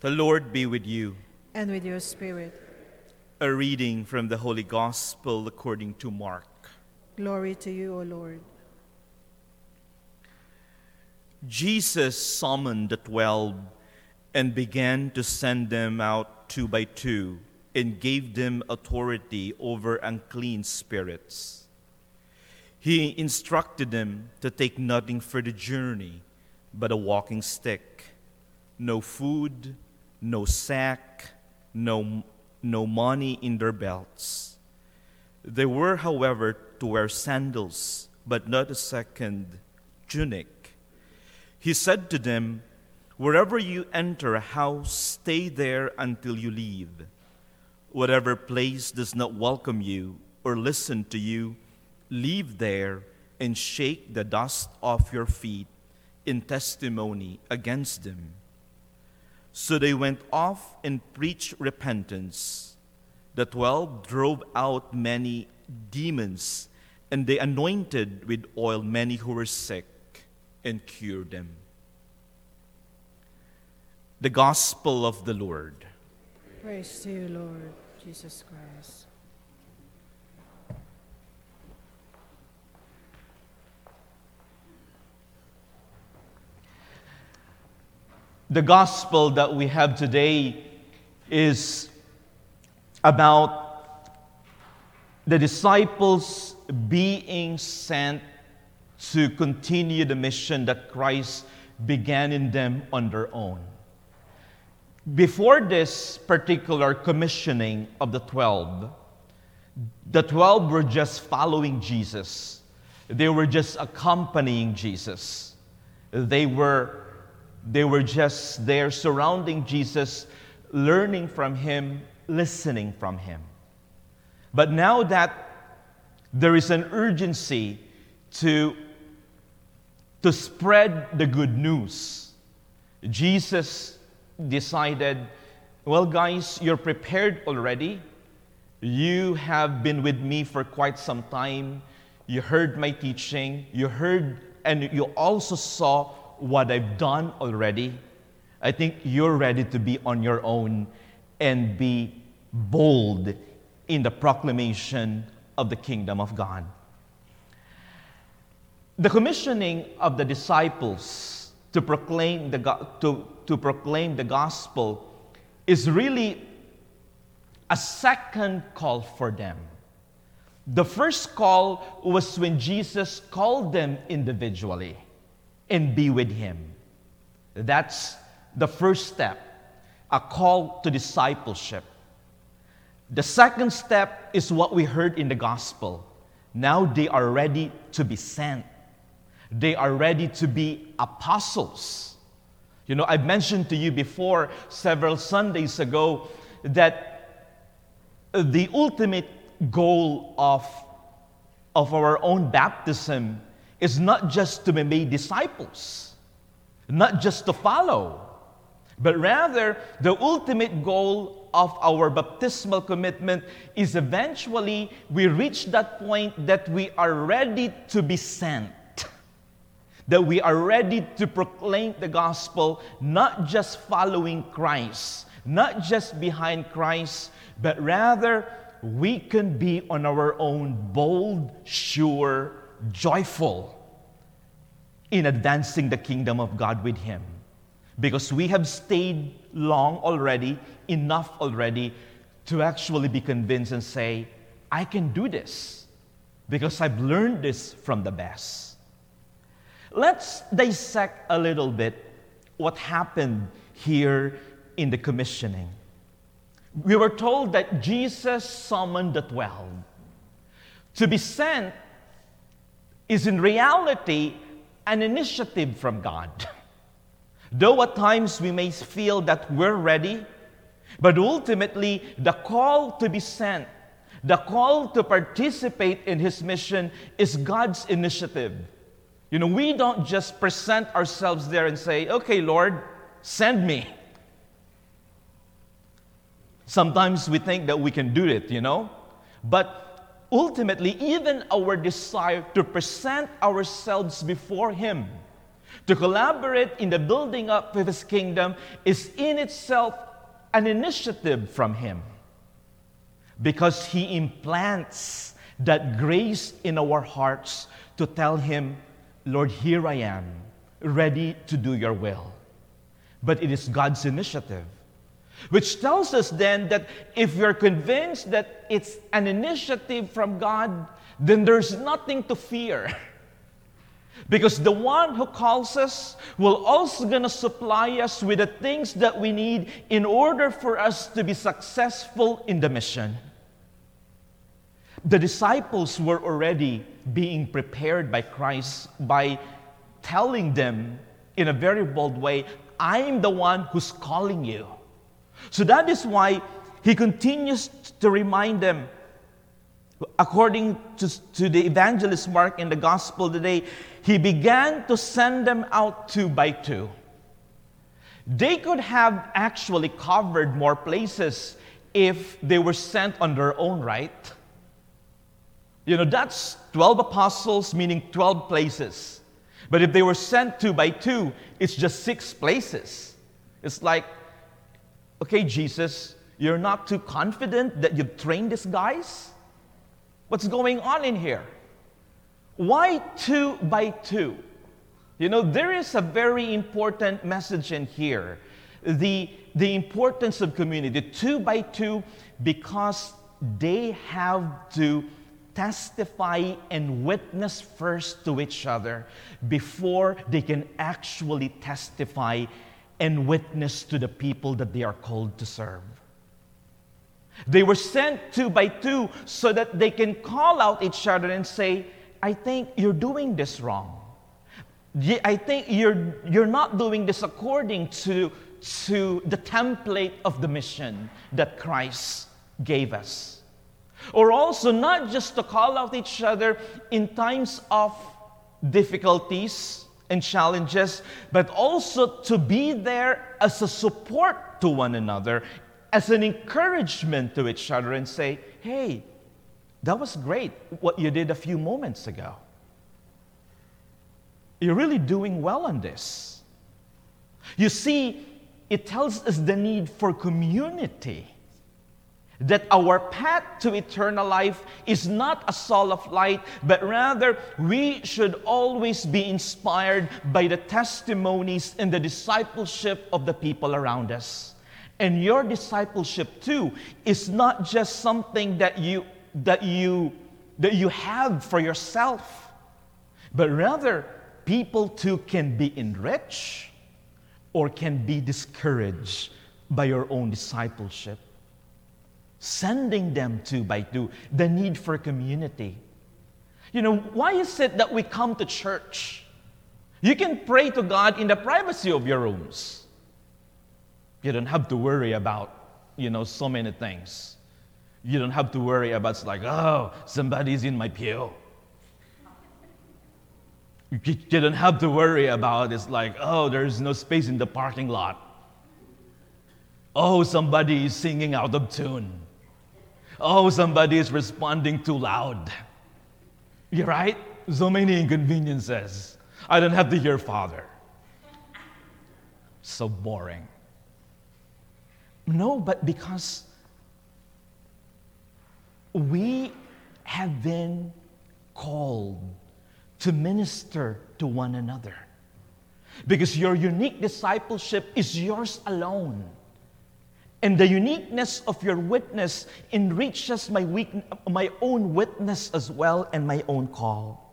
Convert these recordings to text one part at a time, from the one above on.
The Lord be with you. and with your spirit. A reading from the Holy Gospel according to Mark. Glory to you, O Lord. Jesus summoned the twelve and began to send them out two by two and gave them authority over unclean spirits. He instructed them to take nothing for the journey but a walking stick, no food, no sack, no, no money in their belts. They were, however, to wear sandals, but not a second tunic. He said to them, Wherever you enter a house, stay there until you leave. Whatever place does not welcome you or listen to you, leave there and shake the dust off your feet in testimony against them. So they went off and preached repentance. The twelve drove out many demons, and they anointed with oil many who were sick and cured them. The Gospel of the Lord. Praise to you, Lord Jesus Christ. The Gospel that we have today is about the disciples being sent to continue the mission that Christ began in them on their own. Before this particular commissioning of the 12, the 12 were just following Jesus. They were just accompanying Jesus. They were, they were just there surrounding Jesus, learning from him, listening from him. But now that there is an urgency to, to spread the good news, Jesus decided, well, guys, you're prepared already. You have been with me for quite some time. You heard my teaching. You heard and you also saw what I've done already. I think you're ready to be on your own and be bold in the proclamation of the kingdom of God. The commissioning of the disciples to proclaim the, to, to proclaim the gospel is really a second call for them. The first call was when Jesus called them individually and be with him. That's the first step, a call to discipleship. The second step is what we heard in the gospel. Now they are ready to be sent. They are ready to be apostles. You know, I've mentioned to you before several Sundays ago that the ultimate goal of, of our own baptism is not just to be made disciples, not just to follow, but rather the ultimate goal of our baptismal commitment is eventually we reach that point that we are ready to be sent. That we are ready to proclaim the gospel, not just following Christ, not just behind Christ, but rather we can be on our own bold, sure, joyful in advancing the kingdom of God with Him. Because we have stayed long already, enough already, to actually be convinced and say, I can do this because I've learned this from the best. Let's dissect a little bit what happened here in the commissioning. We were told that Jesus summoned the 12. To be sent is in reality an initiative from God. Though at times we may feel that we're ready, but ultimately the call to be sent, the call to participate in His mission is God's initiative. You know, we don't just present ourselves there and say, okay, Lord, send me. Sometimes we think that we can do it, you know? But ultimately, even our desire to present ourselves before Him To collaborate in the building up of his kingdom is in itself an initiative from him because he implants that grace in our hearts to tell him, Lord, here I am, ready to do your will. But it is God's initiative. Which tells us then that if we're convinced that it's an initiative from God, then there's nothing to fear. Because the one who calls us will also going to supply us with the things that we need in order for us to be successful in the mission. The disciples were already being prepared by Christ by telling them in a very bold way, I'm the one who's calling you. So that is why he continues to remind them. According to, to the evangelist Mark in the gospel today, he began to send them out two by two. They could have actually covered more places if they were sent on their own right. You know, that's 12 apostles, meaning 12 places. But if they were sent two by two, it's just six places. It's like, okay, Jesus, you're not too confident that you've trained these guys? What's going on in here? Why two by two? You know, there is a very important message in here. The, the importance of community, two by two, because they have to testify and witness first to each other before they can actually testify and witness to the people that they are called to serve. They were sent two by two so that they can call out each other and say, I think you're doing this wrong. I think you're, you're not doing this according to, to the template of the mission that Christ gave us. Or also, not just to call out each other in times of difficulties and challenges, but also to be there as a support to one another, as an encouragement to each other, and say, hey, that was great what you did a few moments ago. You're really doing well on this. You see, it tells us the need for community that our path to eternal life is not a soul of light, but rather we should always be inspired by the testimonies and the discipleship of the people around us. And your discipleship too is not just something that you that you that you have for yourself, but rather people too can be enriched or can be discouraged by your own discipleship sending them two by two, the need for community. You know, why is it that we come to church? You can pray to God in the privacy of your rooms. You don't have to worry about, you know, so many things. You don't have to worry about, like, oh, somebody's in my pew. You don't have to worry about, it's like, oh, there's no space in the parking lot. Oh, somebody is singing out of tune. Oh, somebody is responding too loud. You're right? So many inconveniences. I don't have to hear Father. So boring. No, but because we have been called to minister to one another. Because your unique discipleship is yours alone. And the uniqueness of your witness enriches my, weak, my own witness as well and my own call.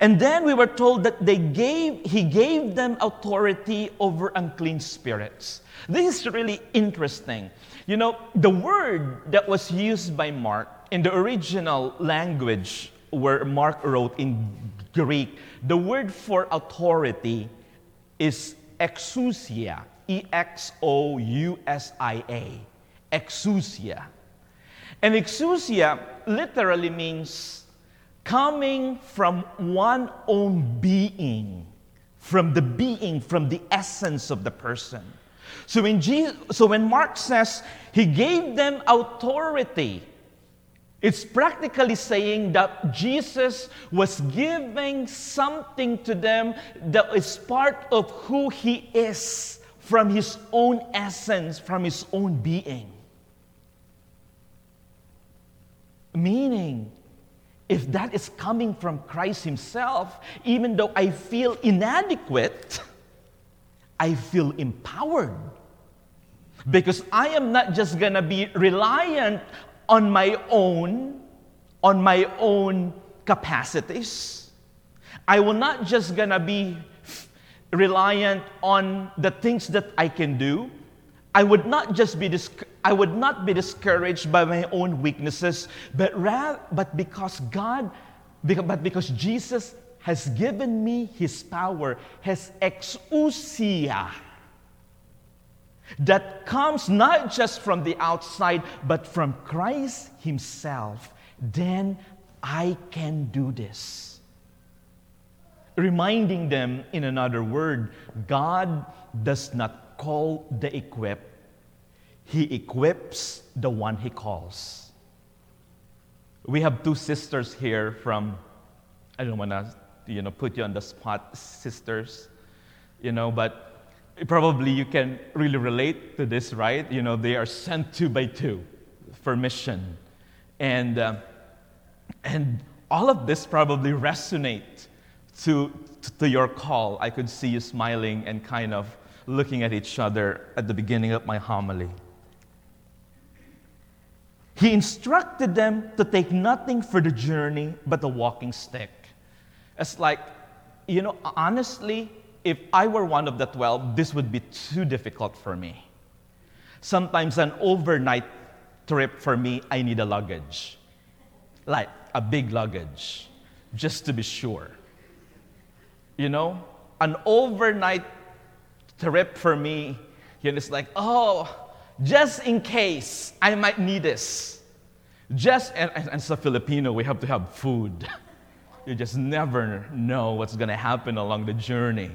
And then we were told that they gave, he gave them authority over unclean spirits. This is really interesting. You know, the word that was used by Mark in the original language where Mark wrote in Greek, the word for authority is exousia. E X O U S I A, exousia. And exousia literally means coming from one own being, from the being, from the essence of the person. So when, Jesus, so when Mark says he gave them authority, It's practically saying that Jesus was giving something to them that is part of who he is from his own essence, from his own being. Meaning, if that is coming from Christ Himself, even though I feel inadequate, I feel empowered. Because I am not just gonna be reliant on my own, on my own capacities. I will not just gonna be reliant on the things that I can do. I would not just be dis- I would not be discouraged by my own weaknesses, but rather, but because God, but because Jesus has given me His power, His exousia, that comes not just from the outside, but from Christ Himself, then I can do this. Reminding them, in another word, God does not call the equipped, He equips the one He calls. We have two sisters here from, I don't want to you know, put you on the spot, sisters, you know, but probably you can really relate to this, right? You know, they are sent two by two for mission. And, uh, and all of this probably resonate to, to your call. I could see you smiling and kind of looking at each other at the beginning of my homily. He instructed them to take nothing for the journey but a walking stick. It's like, you know, honestly, if I were one of the 12, this would be too difficult for me. Sometimes an overnight trip for me, I need a luggage, like a big luggage, just to be sure. You know, an overnight trip for me, know, it's like, oh, just in case I might need this. Just, and, and as a Filipino, we have to have food. you just never know what's going to happen along the journey.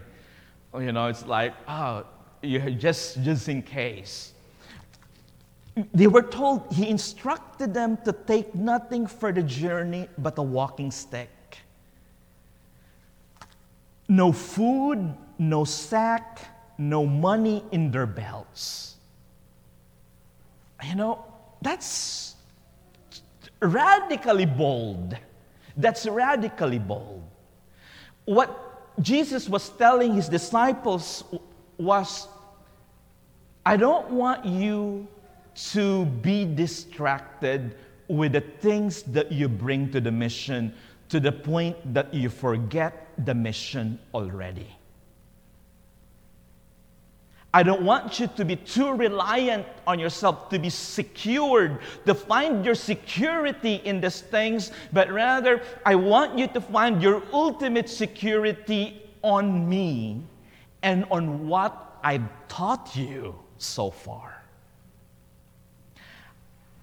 You know, it's like, oh, you just just in case. They were told he instructed them to take nothing for the journey but a walking stick. No food, no sack, no money in their belts. You know, that's radically bold. That's radically bold. What Jesus was telling his disciples was, I don't want you to be distracted with the things that you bring to the mission to the point that you forget the mission already. I don't want you to be too reliant on yourself, to be secured, to find your security in these things, but rather, I want you to find your ultimate security on me and on what I've taught you so far.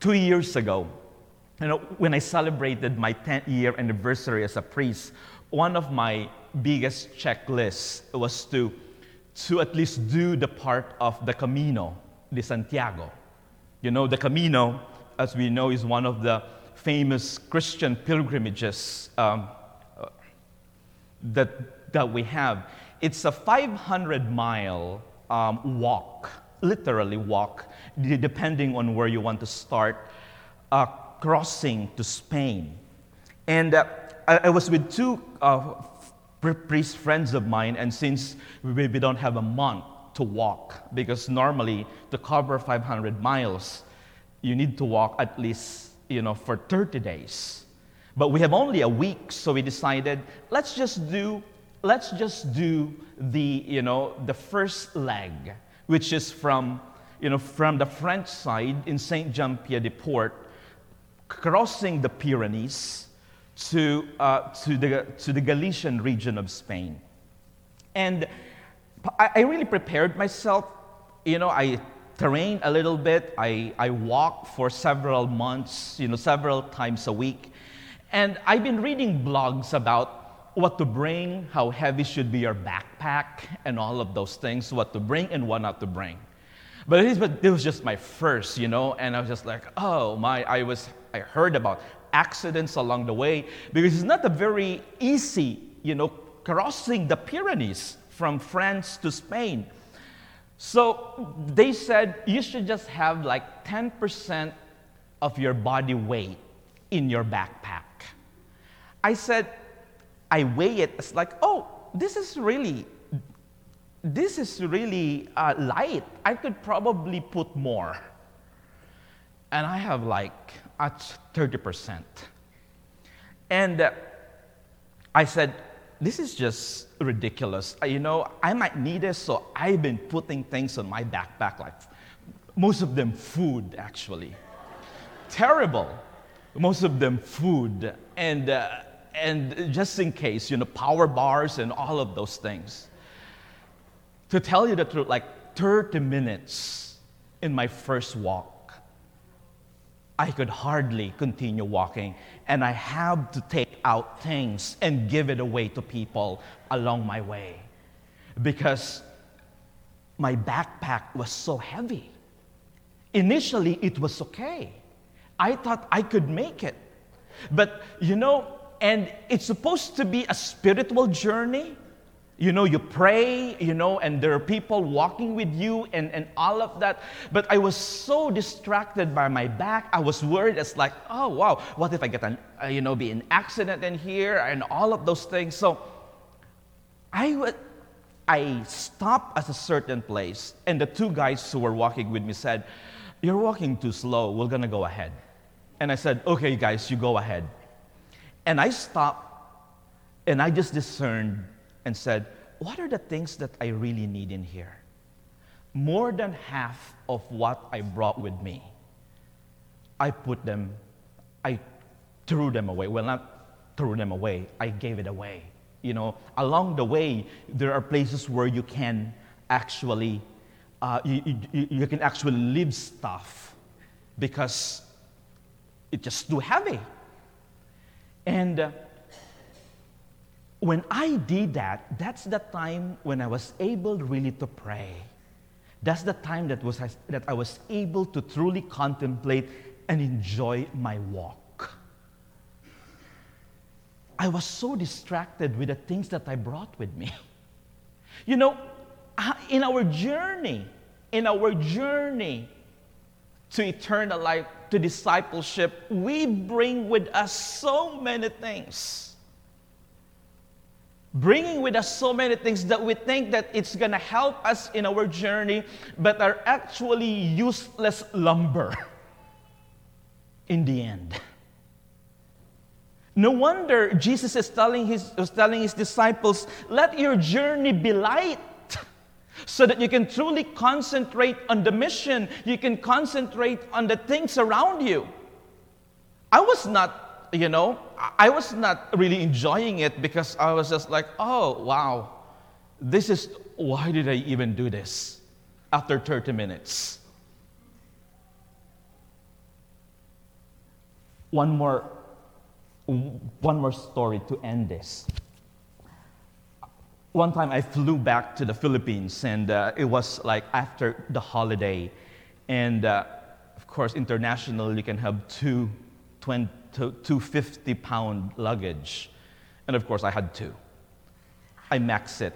Two years ago, you know, when I celebrated my 10th year anniversary as a priest, one of my biggest checklists was to to at least do the part of the Camino de Santiago. You know, the Camino, as we know, is one of the famous Christian pilgrimages um, uh, that, that we have. It's a 500 mile um, walk, literally walk, depending on where you want to start, uh, crossing to Spain. And uh, I, I, was with two uh, priest friends of mine, and since we, we don't have a month to walk, because normally to cover 500 miles, you need to walk at least, you know, for 30 days. But we have only a week, so we decided let's just do let's just do the you know the first leg, which is from you know from the French side in Saint Jean Pied de Port, crossing the Pyrenees to, uh, to, the, to the Galician region of Spain. And I, I really prepared myself. You know, I trained a little bit. I, I walked for several months, you know, several times a week. And I've been reading blogs about what to bring, how heavy should be your backpack, and all of those things, what to bring and what not to bring. But it was just my first, you know, and I was just like, oh my, I was I heard about accidents along the way because it's not a very easy, you know, crossing the Pyrenees from France to Spain. So they said you should just have like 10% of your body weight in your backpack. I said, I weigh it. It's like, oh, this is really, this is really uh, light. I could probably put more. And I have like at 30%. And uh, I said, this is just ridiculous. Uh, you know, I might need this, so I've been putting things on my backpack, like most of them food, actually. Terrible. Most of them food. And, uh, and just in case, you know, power bars and all of those things. To tell you the truth, like 30 minutes in my first walk, I could hardly continue walking, and I had to take out things and give it away to people along my way because my backpack was so heavy. Initially, it was okay. I thought I could make it. But you know, and it's supposed to be a spiritual journey. You know, you pray, you know, and there are people walking with you and, and all of that. But I was so distracted by my back. I was worried. It's like, oh, wow, what if I get an, uh, you know, be an accident in here and all of those things. So I would, I stopped at a certain place, and the two guys who were walking with me said, You're walking too slow. We're going to go ahead. And I said, Okay, guys, you go ahead. And I stopped and I just discerned and said, What are the things that I really need in here? More than half of what I brought with me, I put them, I threw them away. Well, not threw them away, I gave it away. You know, along the way, there are places where you can actually, uh, you, you, you can actually leave stuff because it's just too heavy. And uh, when I did that, that's the time when I was able really to pray. That's the time that, was, that I was able to truly contemplate and enjoy my walk. I was so distracted with the things that I brought with me. You know, in our journey, in our journey to eternal life, to discipleship, we bring with us so many things bringing with us so many things that we think that it's going to help us in our journey but are actually useless lumber in the end. No wonder jesus is telling his, telling his disciples let your journey be light so that you can truly concentrate on the mission. You can concentrate on the things around you. I was not you know, I was not really enjoying it because I was just like, oh, wow, this is, why did I even do this after 30 minutes? One more, one more story to end this. One time I flew back to the Philippines, and uh, it was like after the holiday. And uh, of course, international, you can have two 20, 250 pound luggage. And of course, I had two. I maxed it.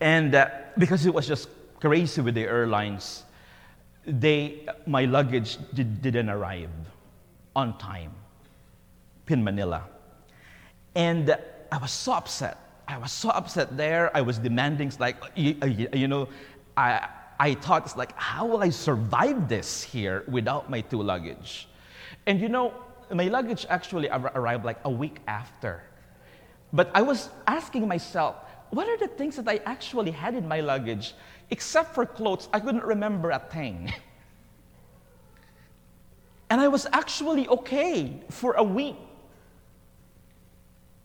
And uh, because it was just crazy with the airlines, they, my luggage did, didn't arrive on time in Manila. And I was so upset. I was so upset there. I was demanding, like, you, you know, I, I thought, it's like, how will I survive this here without my two luggage? And you know, my luggage actually arrived like a week after. But I was asking myself, what are the things that I actually had in my luggage? Except for clothes, I couldn't remember a thing. and I was actually okay for a week.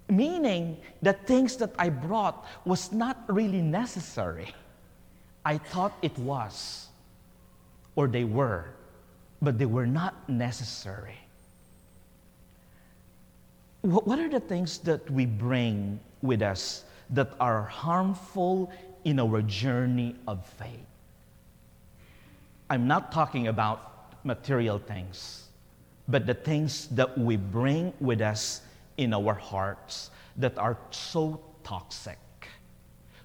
Meaning that things that I brought was not really necessary. I thought it was, or they were but they were not necessary. What are the things that we bring with us that are harmful in our journey of faith? I'm not talking about material things. but the things that we bring with us in our hearts that are so toxic.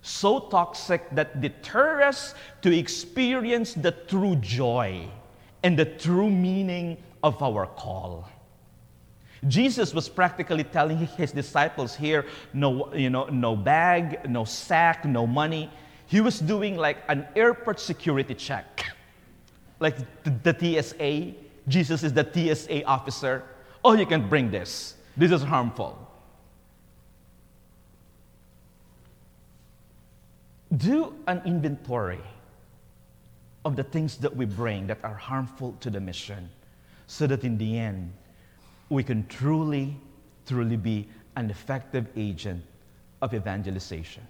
So toxic that deter us to experience the true joy and the true meaning of our call. Jesus was practically telling his disciples here no, you know, no bag, no sack, no money. He was doing like an airport security check. Like the, the TSA, Jesus is the TSA officer. Oh, you can bring this. This is harmful. Do an inventory of the things that we bring that are harmful to the mission so that in the end, we can truly, truly be an effective agent of evangelization.